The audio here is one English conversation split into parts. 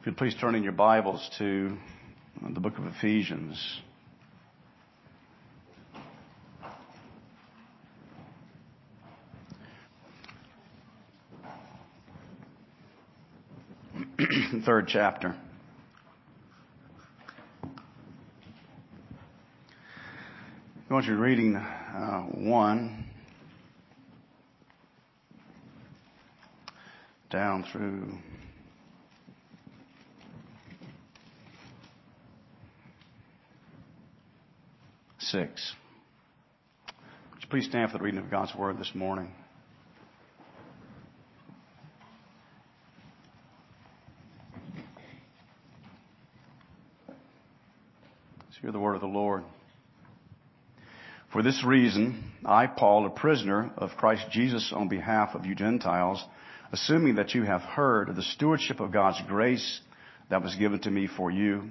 If you'd please turn in your Bibles to the book of Ephesians. Third chapter. I want you reading uh, 1 down through six. Would you please stand for the reading of God's Word this morning? Let's hear the word of the Lord. For this reason, I, Paul, a prisoner of Christ Jesus on behalf of you Gentiles, assuming that you have heard of the stewardship of God's grace that was given to me for you,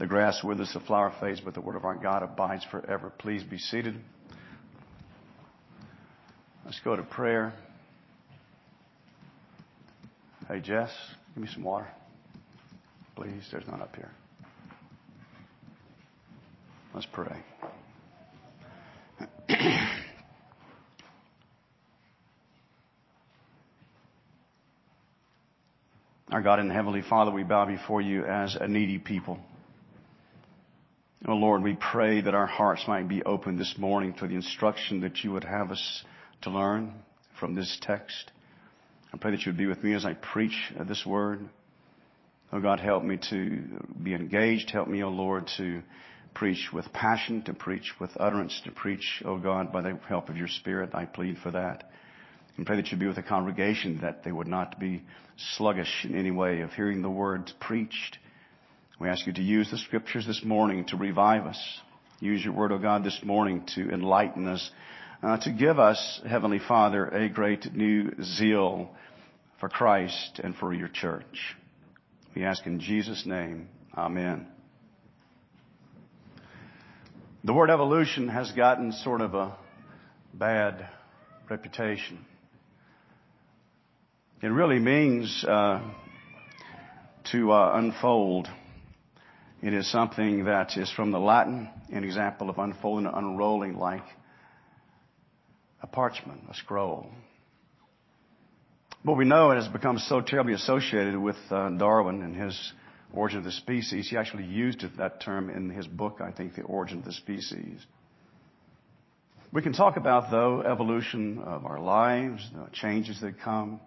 The grass withers, the flower fades, but the word of our God abides forever. Please be seated. Let's go to prayer. Hey, Jess, give me some water. Please, there's none up here. Let's pray. Our God and Heavenly Father, we bow before you as a needy people. Oh Lord, we pray that our hearts might be open this morning to the instruction that you would have us to learn from this text. I pray that you would be with me as I preach uh, this word. Oh God, help me to be engaged. Help me, oh Lord, to preach with passion, to preach with utterance, to preach, oh God, by the help of your Spirit. I plead for that. And pray that you be with the congregation, that they would not be sluggish in any way of hearing the words preached. We ask you to use the scriptures this morning to revive us. Use your word, O oh God, this morning to enlighten us, uh, to give us, Heavenly Father, a great new zeal for Christ and for your church. We ask in Jesus' name, Amen. The word evolution has gotten sort of a bad reputation. It really means uh, to uh, unfold. It is something that is from the Latin, an example of unfolding and unrolling like a parchment, a scroll. But we know it has become so terribly associated with uh, Darwin and his origin of the species. He actually used that term in his book, I think, The Origin of the Species. We can talk about, though, evolution of our lives, the changes that come,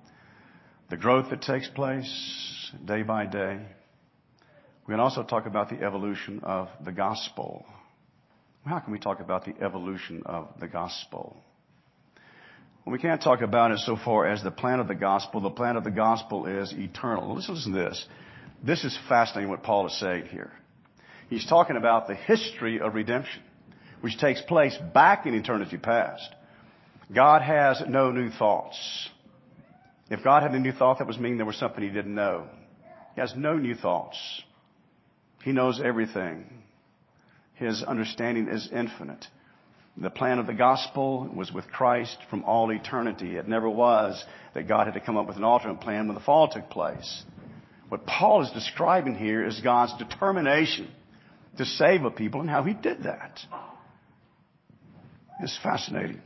the growth that takes place day by day. We can also talk about the evolution of the gospel. How can we talk about the evolution of the gospel? Well, we can't talk about it so far as the plan of the gospel. The plan of the gospel is eternal. Listen to this. This is fascinating what Paul is saying here. He's talking about the history of redemption, which takes place back in eternity past. God has no new thoughts. If God had a new thought, that was mean there was something he didn't know. He has no new thoughts. He knows everything. His understanding is infinite. The plan of the gospel was with Christ from all eternity. It never was that God had to come up with an alternate plan when the fall took place. What Paul is describing here is God's determination to save a people and how he did that. It's fascinating.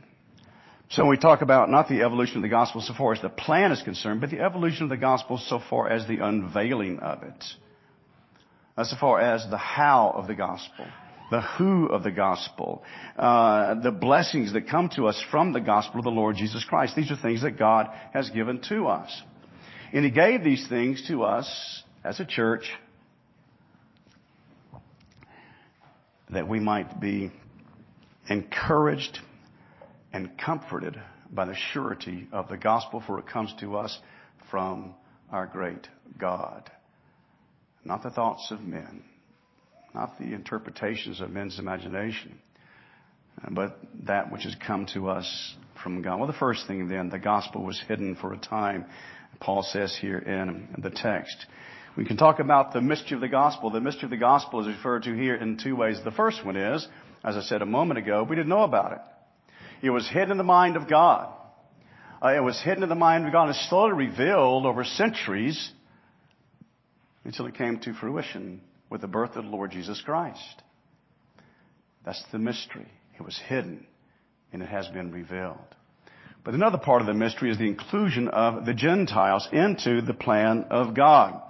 So we talk about not the evolution of the gospel so far as the plan is concerned, but the evolution of the gospel so far as the unveiling of it. As far as the how of the gospel, the who of the gospel, uh, the blessings that come to us from the gospel of the Lord Jesus Christ. These are things that God has given to us. And He gave these things to us as a church that we might be encouraged and comforted by the surety of the gospel, for it comes to us from our great God. Not the thoughts of men, not the interpretations of men's imagination, but that which has come to us from God. Well, the first thing then, the gospel was hidden for a time, Paul says here in the text. We can talk about the mystery of the gospel. The mystery of the gospel is referred to here in two ways. The first one is, as I said a moment ago, we didn't know about it. It was hidden in the mind of God. Uh, it was hidden in the mind of God and slowly revealed over centuries until it came to fruition with the birth of the Lord Jesus Christ. That's the mystery. It was hidden and it has been revealed. But another part of the mystery is the inclusion of the Gentiles into the plan of God.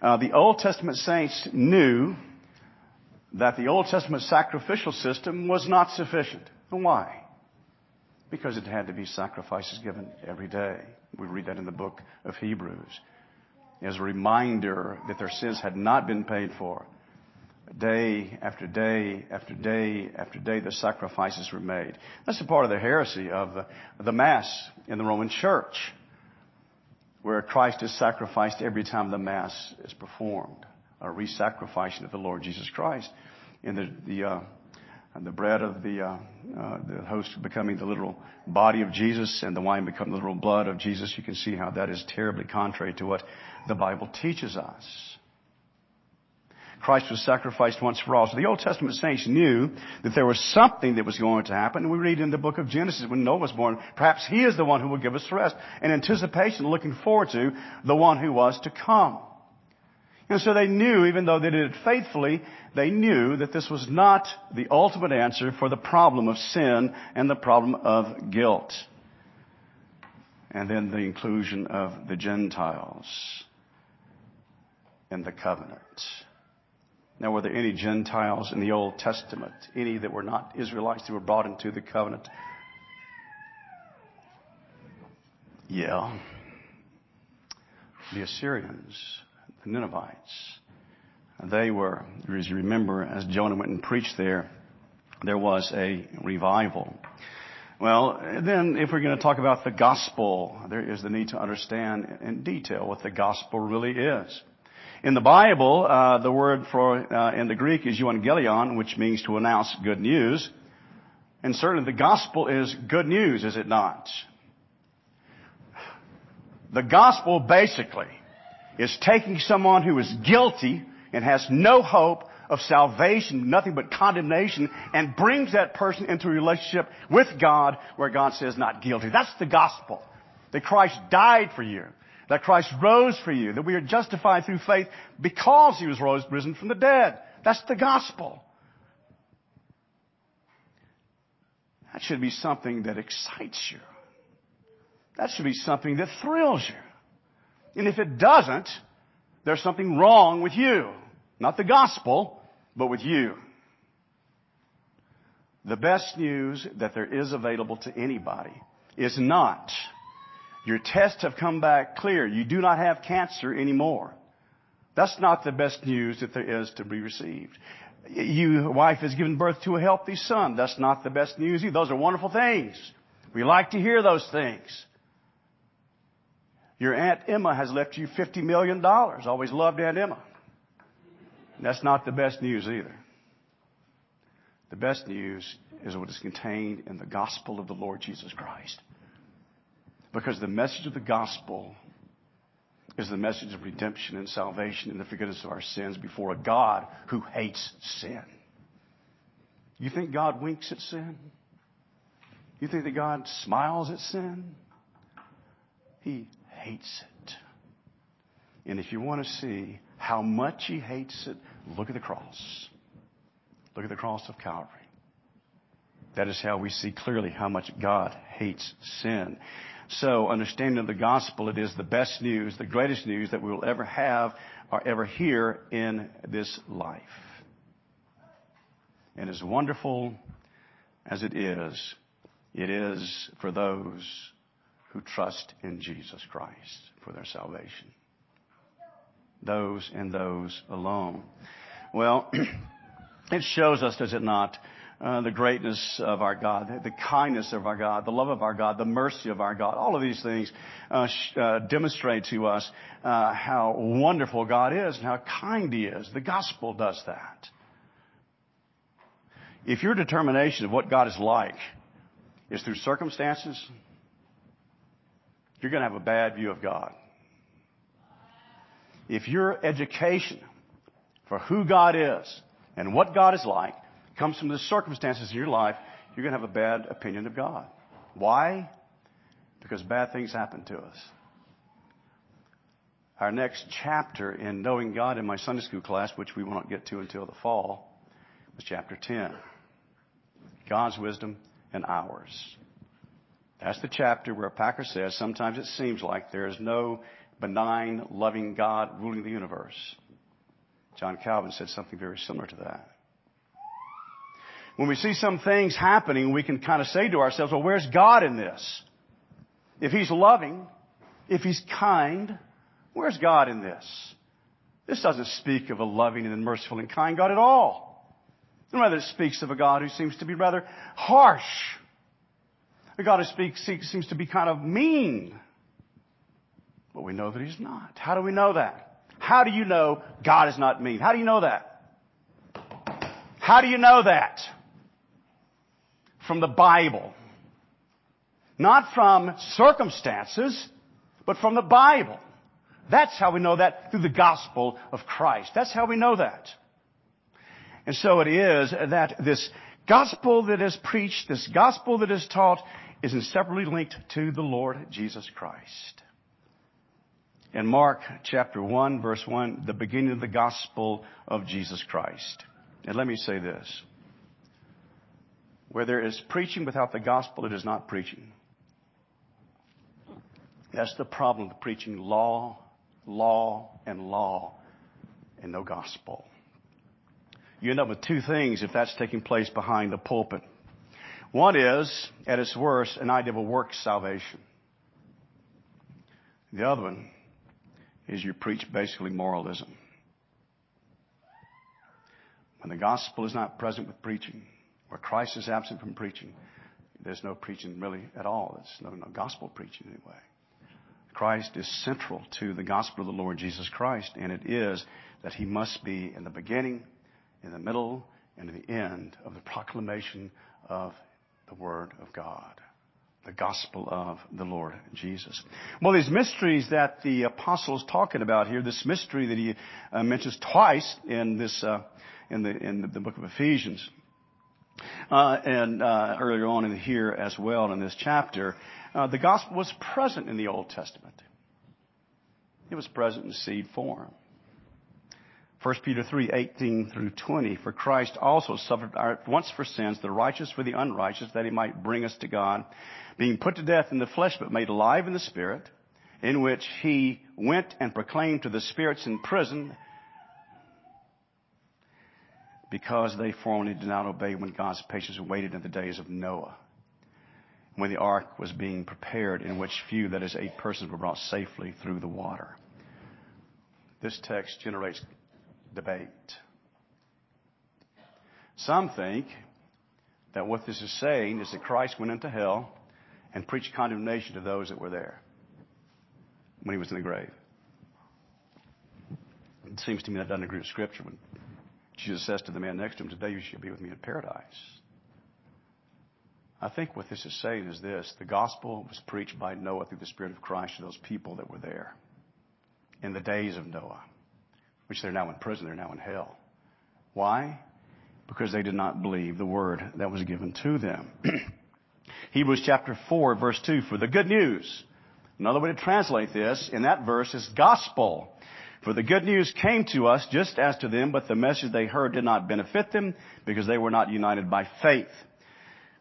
Uh, the Old Testament saints knew that the Old Testament sacrificial system was not sufficient. And why? Because it had to be sacrifices given every day. We read that in the book of Hebrews. As a reminder that their sins had not been paid for. Day after day after day after day, the sacrifices were made. That's a part of the heresy of the, the Mass in the Roman Church, where Christ is sacrificed every time the Mass is performed, a re-sacrificing of the Lord Jesus Christ. In the, the uh, the bread of the, uh, uh, the host becoming the literal body of Jesus and the wine becoming the literal blood of Jesus, you can see how that is terribly contrary to what the Bible teaches us. Christ was sacrificed once for all. So the Old Testament saints knew that there was something that was going to happen. And we read in the book of Genesis when Noah was born, perhaps he is the one who will give us rest. In anticipation, looking forward to the one who was to come. And so they knew, even though they did it faithfully, they knew that this was not the ultimate answer for the problem of sin and the problem of guilt. And then the inclusion of the Gentiles in the covenant. Now, were there any Gentiles in the Old Testament? Any that were not Israelites that were brought into the covenant? Yeah. The Assyrians the Ninevites. They were, as you remember, as Jonah went and preached there, there was a revival. Well, then if we're going to talk about the gospel, there is the need to understand in detail what the gospel really is. In the Bible, uh, the word for uh, in the Greek is euangelion, which means to announce good news. And certainly the gospel is good news, is it not? The gospel basically is taking someone who is guilty and has no hope of salvation, nothing but condemnation, and brings that person into a relationship with God where God says not guilty. That's the gospel. That Christ died for you. That Christ rose for you. That we are justified through faith because He was rose, risen from the dead. That's the gospel. That should be something that excites you. That should be something that thrills you. And if it doesn't, there's something wrong with you. Not the gospel, but with you. The best news that there is available to anybody is not your tests have come back clear. You do not have cancer anymore. That's not the best news that there is to be received. Your wife has given birth to a healthy son. That's not the best news either. Those are wonderful things. We like to hear those things. Your Aunt Emma has left you $50 million. Always loved Aunt Emma. That's not the best news either. The best news is what is contained in the gospel of the Lord Jesus Christ. Because the message of the gospel is the message of redemption and salvation and the forgiveness of our sins before a God who hates sin. You think God winks at sin? You think that God smiles at sin? He hates it. And if you want to see how much he hates it, look at the cross. Look at the cross of Calvary. That is how we see clearly how much God hates sin. So, understanding of the gospel, it is the best news, the greatest news that we will ever have or ever hear in this life. And as wonderful as it is, it is for those who trust in Jesus Christ for their salvation. Those and those alone. Well, it shows us, does it not, the greatness of our God, the kindness of our God, the love of our God, the mercy of our God. All of these things uh, uh, demonstrate to us uh, how wonderful God is and how kind He is. The gospel does that. If your determination of what God is like is through circumstances, you're going to have a bad view of God. If your education for who God is and what God is like comes from the circumstances of your life, you're going to have a bad opinion of God. Why? Because bad things happen to us. Our next chapter in Knowing God in my Sunday school class, which we won't get to until the fall, was chapter 10. God's wisdom and ours. That's the chapter where Packer says sometimes it seems like there is no benign, loving God ruling the universe. John Calvin said something very similar to that. When we see some things happening, we can kind of say to ourselves, well, where's God in this? If He's loving, if He's kind, where's God in this? This doesn't speak of a loving and merciful and kind God at all. And rather it speaks of a God who seems to be rather harsh. A God who speaks, seems to be kind of mean. But we know that He's not. How do we know that? How do you know God is not mean? How do you know that? How do you know that? From the Bible. Not from circumstances, but from the Bible. That's how we know that through the gospel of Christ. That's how we know that. And so it is that this gospel that is preached, this gospel that is taught, is inseparably linked to the Lord Jesus Christ. In Mark chapter 1 verse 1, the beginning of the gospel of Jesus Christ. And let me say this. Where there is preaching without the gospel, it is not preaching. That's the problem of preaching law, law, and law, and no gospel. You end up with two things if that's taking place behind the pulpit. One is, at its worst, an idea of a work salvation. The other one is you preach basically moralism. When the gospel is not present with preaching, where Christ is absent from preaching, there's no preaching really at all. There's no, no gospel preaching anyway. Christ is central to the gospel of the Lord Jesus Christ, and it is that he must be in the beginning, in the middle and in the end of the proclamation of the Word of God. The gospel of the Lord Jesus. Well, these mysteries that the apostle's talking about here, this mystery that he uh, mentions twice in this, uh, in the, in the book of Ephesians, and uh, earlier on in here as well in this chapter, uh, the gospel was present in the Old Testament. It was present in seed form. 1 Peter 3, 18 through 20. For Christ also suffered once for sins, the righteous for the unrighteous, that he might bring us to God, being put to death in the flesh, but made alive in the spirit, in which he went and proclaimed to the spirits in prison, because they formerly did not obey when God's patience waited in the days of Noah, when the ark was being prepared, in which few, that is, eight persons, were brought safely through the water. This text generates debate. Some think that what this is saying is that Christ went into hell and preached condemnation to those that were there when he was in the grave. It seems to me that doesn't agree with Scripture when Jesus says to the man next to him, Today you shall be with me in paradise. I think what this is saying is this the gospel was preached by Noah through the Spirit of Christ to those people that were there in the days of Noah which they're now in prison, they're now in hell. Why? Because they did not believe the word that was given to them. Hebrews chapter 4 verse 2, for the good news. Another way to translate this in that verse is gospel. For the good news came to us just as to them, but the message they heard did not benefit them because they were not united by faith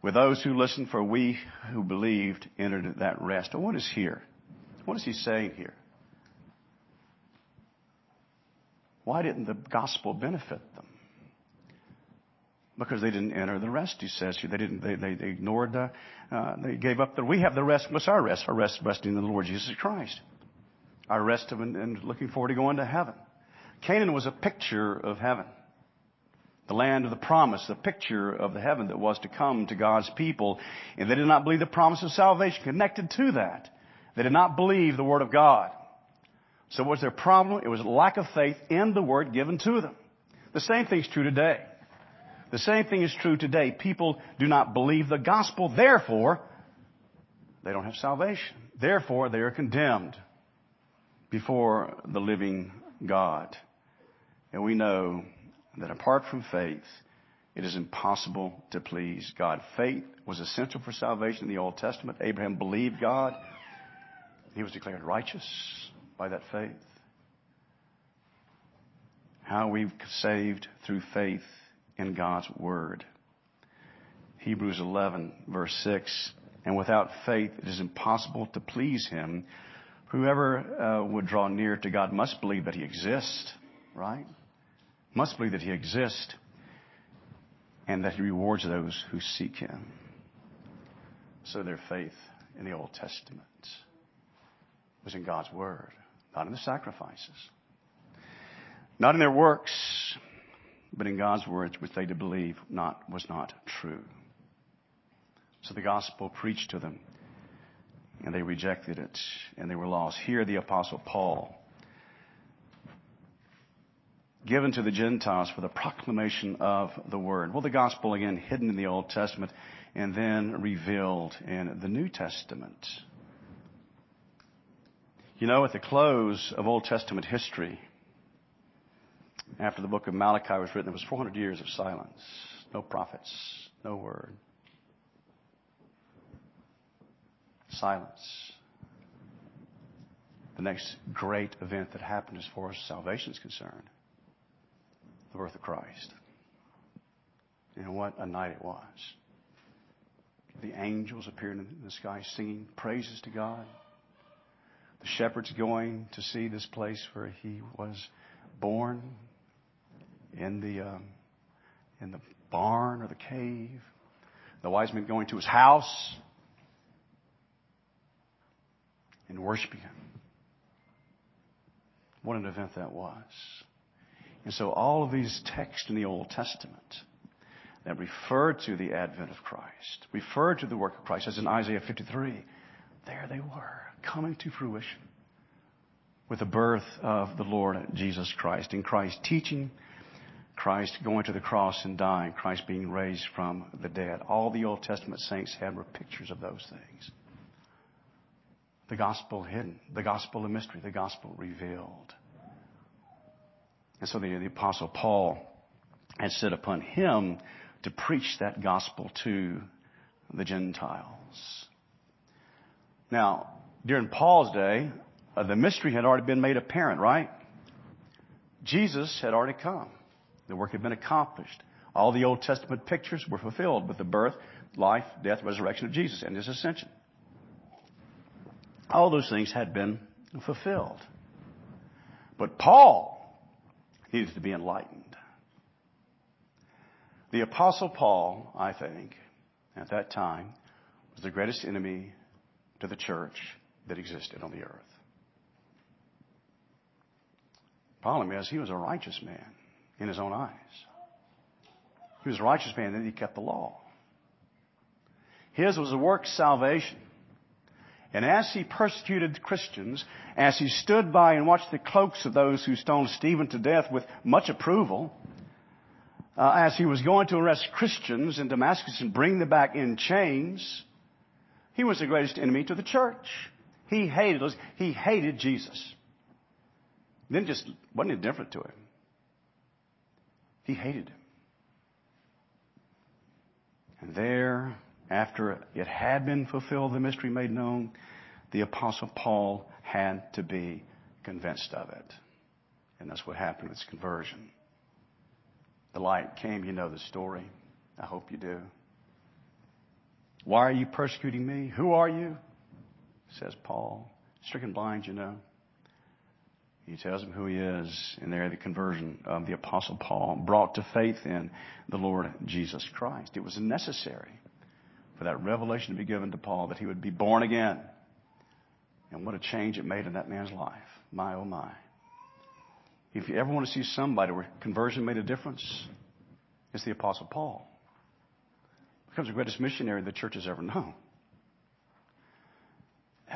with those who listened, for we who believed entered that rest. what is here? What is he saying here? Why didn't the gospel benefit them? Because they didn't enter the rest, he says. Here. They didn't, they, they, they ignored the, uh, they gave up the, we have the rest. What's our rest? Our rest resting in the Lord Jesus Christ. Our rest and looking forward to going to heaven. Canaan was a picture of heaven. The land of the promise, the picture of the heaven that was to come to God's people. And they did not believe the promise of salvation connected to that. They did not believe the Word of God. So what was their problem? It was lack of faith in the word given to them. The same thing is true today. The same thing is true today. People do not believe the gospel, therefore, they don't have salvation. Therefore, they are condemned before the living God. And we know that apart from faith, it is impossible to please God. Faith was essential for salvation in the Old Testament. Abraham believed God. He was declared righteous by that faith. How we've saved through faith in God's Word. Hebrews 11 verse 6. And without faith it is impossible to please Him. Whoever uh, would draw near to God must believe that He exists, right? Must believe that He exists and that He rewards those who seek Him. So their faith in the Old Testament was in God's Word, not in the sacrifices. Not in their works, but in God's words, which they did believe not, was not true. So the gospel preached to them, and they rejected it, and they were lost. Here, the apostle Paul, given to the Gentiles for the proclamation of the word. Well, the gospel again hidden in the Old Testament and then revealed in the New Testament. You know, at the close of Old Testament history, after the book of Malachi was written, there was 400 years of silence. No prophets, no word. Silence. The next great event that happened as far as salvation is concerned, the birth of Christ. And what a night it was. The angels appeared in the sky singing praises to God. The shepherds going to see this place where he was born in the, um, in the barn or the cave. The wise men going to his house and worshiping him. What an event that was. And so all of these texts in the Old Testament that refer to the advent of Christ, refer to the work of Christ, as in Isaiah 53, there they were, coming to fruition with the birth of the Lord Jesus Christ. In Christ teaching, Christ going to the cross and dying, Christ being raised from the dead. All the Old Testament saints had were pictures of those things. The gospel hidden, the gospel of mystery, the gospel revealed. And so the, the apostle Paul had set upon him to preach that gospel to the Gentiles. Now, during Paul's day, uh, the mystery had already been made apparent, right? Jesus had already come. The work had been accomplished. All the Old Testament pictures were fulfilled with the birth, life, death, resurrection of Jesus and his ascension. All those things had been fulfilled. But Paul needed to be enlightened. The apostle Paul, I think, at that time, was the greatest enemy to the church that existed on the earth. Problem is, he was a righteous man in his own eyes. He was a righteous man, and he kept the law. His was a work salvation. And as he persecuted Christians, as he stood by and watched the cloaks of those who stoned Stephen to death with much approval, uh, as he was going to arrest Christians in Damascus and bring them back in chains, he was the greatest enemy to the church. He hated us. He hated Jesus. Then just wasn't indifferent to him. He hated him. And there, after it had been fulfilled, the mystery made known, the apostle Paul had to be convinced of it. And that's what happened with his conversion. The light came, you know the story. I hope you do. Why are you persecuting me? Who are you? Says Paul. Stricken blind, you know. He tells him who he is, and there the conversion of the Apostle Paul brought to faith in the Lord Jesus Christ. It was necessary for that revelation to be given to Paul that he would be born again. And what a change it made in that man's life. My oh my. If you ever want to see somebody where conversion made a difference, it's the Apostle Paul. Becomes the greatest missionary the church has ever known.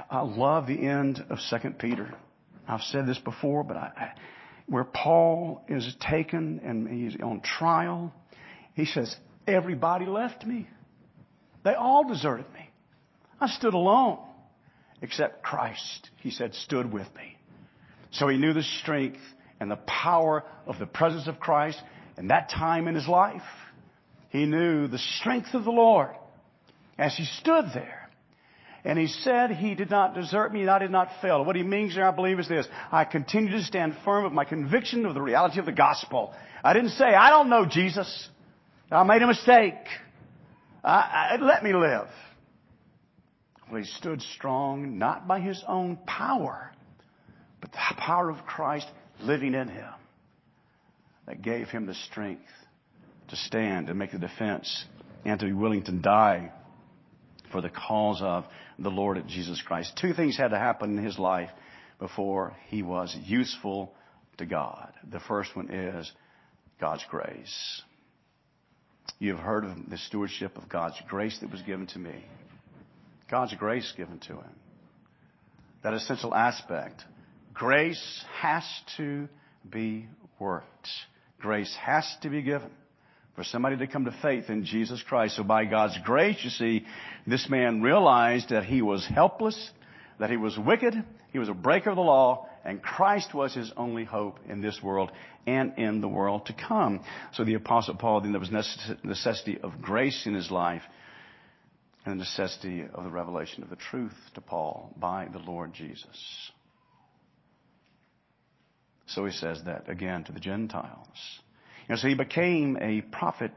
I love the end of 2 Peter. I've said this before, but I, where Paul is taken and he's on trial, He says, everybody left me. They all deserted me. I stood alone, except Christ, he said, stood with me. So he knew the strength and the power of the presence of Christ in that time in his life. He knew the strength of the Lord as he stood there. And he said he did not desert me and I did not fail. What he means there, I believe, is this. I continue to stand firm with my conviction of the reality of the gospel. I didn't say, I don't know Jesus. I made a mistake. I, I, let me live. Well, he stood strong, not by his own power, but the power of Christ living in him that gave him the strength to stand and make the defense and to be willing to die for the cause of the Lord Jesus Christ. Two things had to happen in his life before he was useful to God. The first one is God's grace. You have heard of the stewardship of God's grace that was given to me. God's grace given to him. That essential aspect. Grace has to be worked. Grace has to be given for somebody to come to faith in Jesus Christ. So by God's grace, you see, this man realized that he was helpless, that he was wicked, he was a breaker of the law, and Christ was his only hope in this world and in the world to come. So the apostle Paul, then there was necessity of grace in his life and the necessity of the revelation of the truth to Paul by the Lord Jesus. So he says that again to the Gentiles. And so he became a prophet,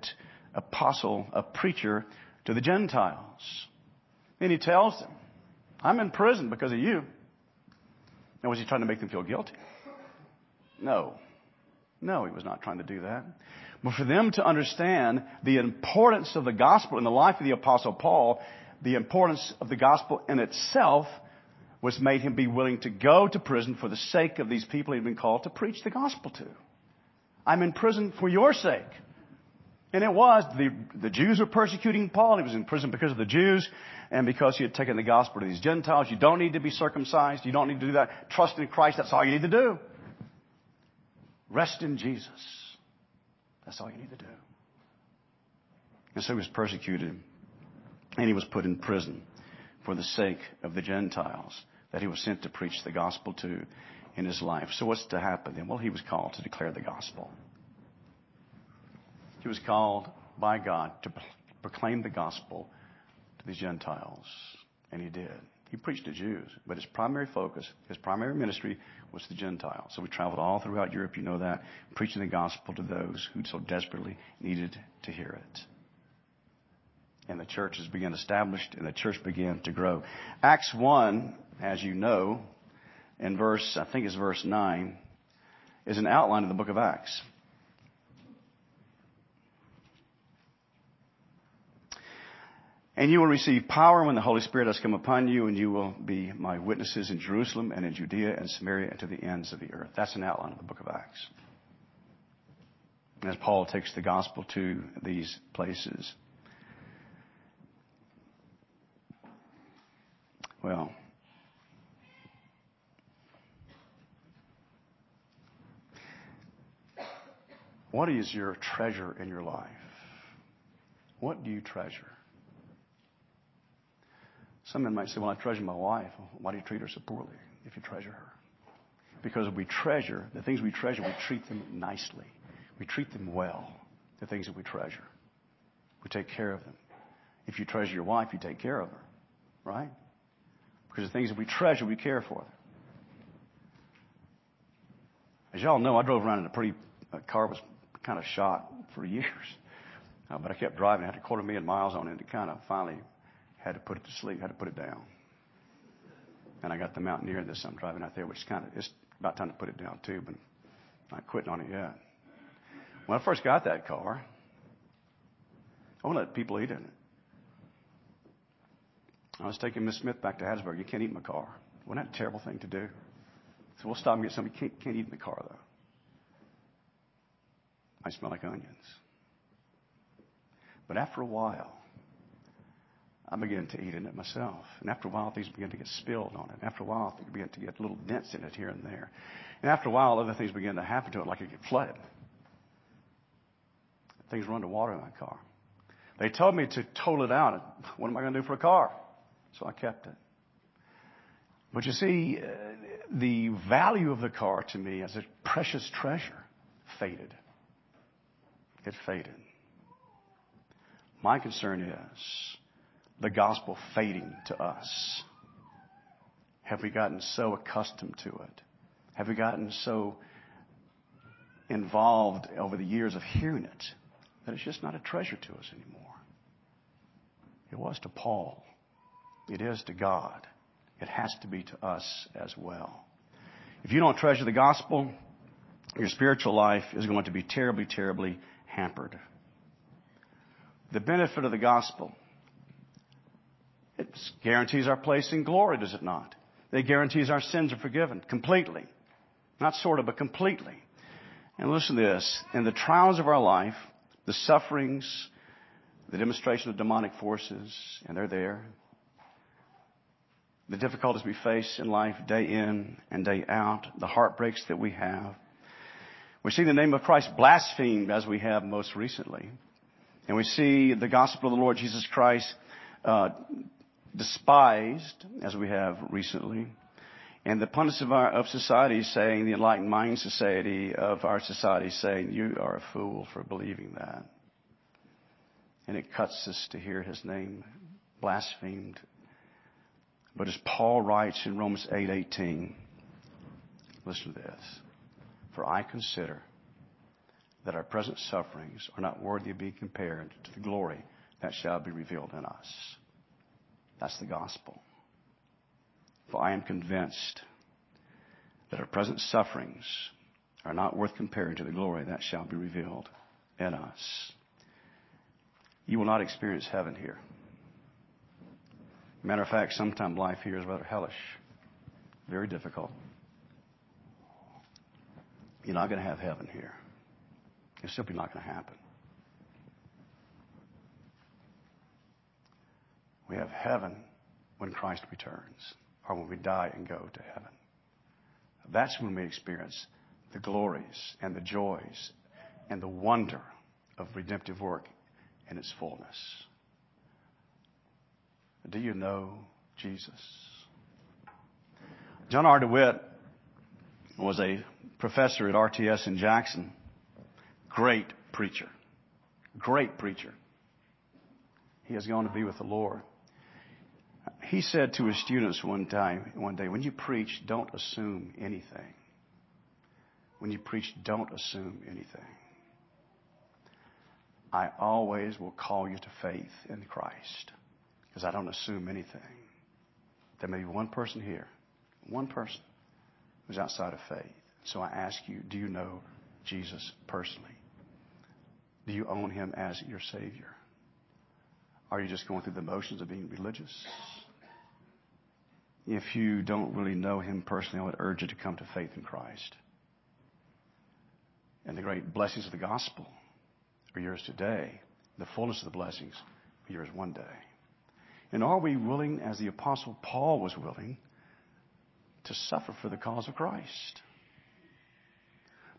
apostle, a preacher to the Gentiles. And he tells them, I'm in prison because of you. Now, was he trying to make them feel guilty? No. No, he was not trying to do that. But for them to understand the importance of the gospel in the life of the apostle Paul, the importance of the gospel in itself was made him be willing to go to prison for the sake of these people he'd been called to preach the gospel to. I'm in prison for your sake. And it was, the, the Jews were persecuting Paul. He was in prison because of the Jews and because he had taken the gospel to these Gentiles. You don't need to be circumcised. You don't need to do that. Trust in Christ. That's all you need to do. Rest in Jesus. That's all you need to do. And so he was persecuted and he was put in prison for the sake of the Gentiles that he was sent to preach the gospel to in his life. So what's to happen then? Well, he was called to declare the gospel. He was called by God to proclaim the gospel to the Gentiles. And he did. He preached to Jews, but his primary focus, his primary ministry was the Gentiles. So we traveled all throughout Europe, you know that, preaching the gospel to those who so desperately needed to hear it. And the churches began established and the church began to grow. Acts 1, as you know, in verse, I think it's verse 9, is an outline of the book of Acts. And you will receive power when the Holy Spirit has come upon you, and you will be my witnesses in Jerusalem and in Judea and Samaria and to the ends of the earth. That's an outline of the book of Acts. As Paul takes the gospel to these places. Well, What is your treasure in your life? What do you treasure? Some men might say, Well, I treasure my wife. Why do you treat her so poorly if you treasure her? Because we treasure, the things we treasure, we treat them nicely. We treat them well, the things that we treasure. We take care of them. If you treasure your wife, you take care of her, right? Because the things that we treasure, we care for them. As y'all know, I drove around in a pretty, a car was kind of shot for years. Uh, but I kept driving. I had a quarter million miles on it and kind of finally had to put it to sleep, had to put it down. And I got the Mountaineer this I'm driving out there, which is kind of, it's about time to put it down too, but I'm not quitting on it yet. When I first got that car, I to let people eat in it. I was taking Miss Smith back to Hattiesburg. You can't eat in my car. Wasn't that a terrible thing to do? So we'll stop and get something. You can't, can't eat in the car though. I smell like onions. But after a while, I began to eat in it myself. And after a while, things began to get spilled on it. After a while, things began to get little dents in it here and there. And after a while, other things began to happen to it, like it get flooded. things run to water in my car. They told me to total it out. What am I going to do for a car? So I kept it. But you see, uh, the value of the car to me as a precious treasure faded. It faded. My concern is the gospel fading to us. Have we gotten so accustomed to it? Have we gotten so involved over the years of hearing it that it's just not a treasure to us anymore? It was to Paul. It is to God. It has to be to us as well. If you don't treasure the gospel, your spiritual life is going to be terribly, terribly hampered. The benefit of the gospel, guarantees our place in glory, does it not? It guarantees our sins are forgiven completely. Not sort of, but completely. And listen to this. In the trials of our life, the sufferings, the demonstration of demonic forces, and they're there. The difficulties we face in life day in and day out, the heartbreaks that we have. We see the name of Christ blasphemed as we have most recently. And we see the gospel of the Lord Jesus Christ uh, despised as we have recently. And the pundits of, our, of society saying, the enlightened mind society of our society saying, you are a fool for believing that. And it cuts us to hear his name blasphemed. But as Paul writes in Romans 8:18, listen to this. For I consider that our present sufferings are not worthy of being compared to the glory that shall be revealed in us. That's the gospel. For I am convinced that our present sufferings are not worth comparing to the glory that shall be revealed in us. You will not experience heaven here. Matter of fact, sometimes life here is rather hellish, very difficult. You're not going to have heaven here. It's simply not going to happen. We have heaven when Christ returns, or when we die and go to heaven. That's when we experience the glories and the joys and the wonder of redemptive work in its fullness. Do you know Jesus? John R. DeWitt was a professor at RTS in Jackson. Great preacher. Great preacher. He has gone to be with the Lord. He said to his students one time, one day, when you preach, don't assume anything. When you preach, don't assume anything. I always will call you to faith in Christ because I don't assume anything. There may be one person here, one person who's outside of faith. So I ask you, do you know Jesus personally? Do you own him as your Savior? Are you just going through the motions of being religious? If you don't really know him personally, I would urge you to come to faith in Christ. And the great blessings of the gospel are yours today. The fullness of the blessings are yours one day. And are we willing, as the Apostle Paul was willing, to suffer for the cause of Christ?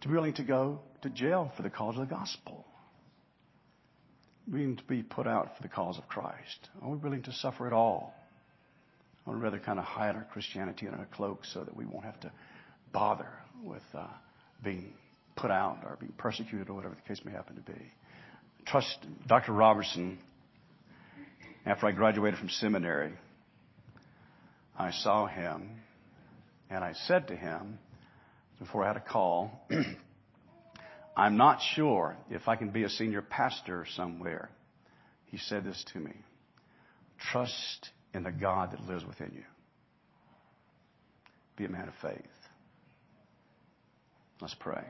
To be willing to go to jail for the cause of the gospel? Willing to be put out for the cause of Christ? Are we willing to suffer at all? Or rather kind of hide our Christianity in our cloak so that we won't have to bother with uh, being put out or being persecuted or whatever the case may happen to be trust Dr. Robertson after I graduated from seminary. I saw him and I said to him before I had a call, I'm not sure if I can be a senior pastor somewhere. He said this to me. Trust in the God that lives within you. Be a man of faith. Let's pray.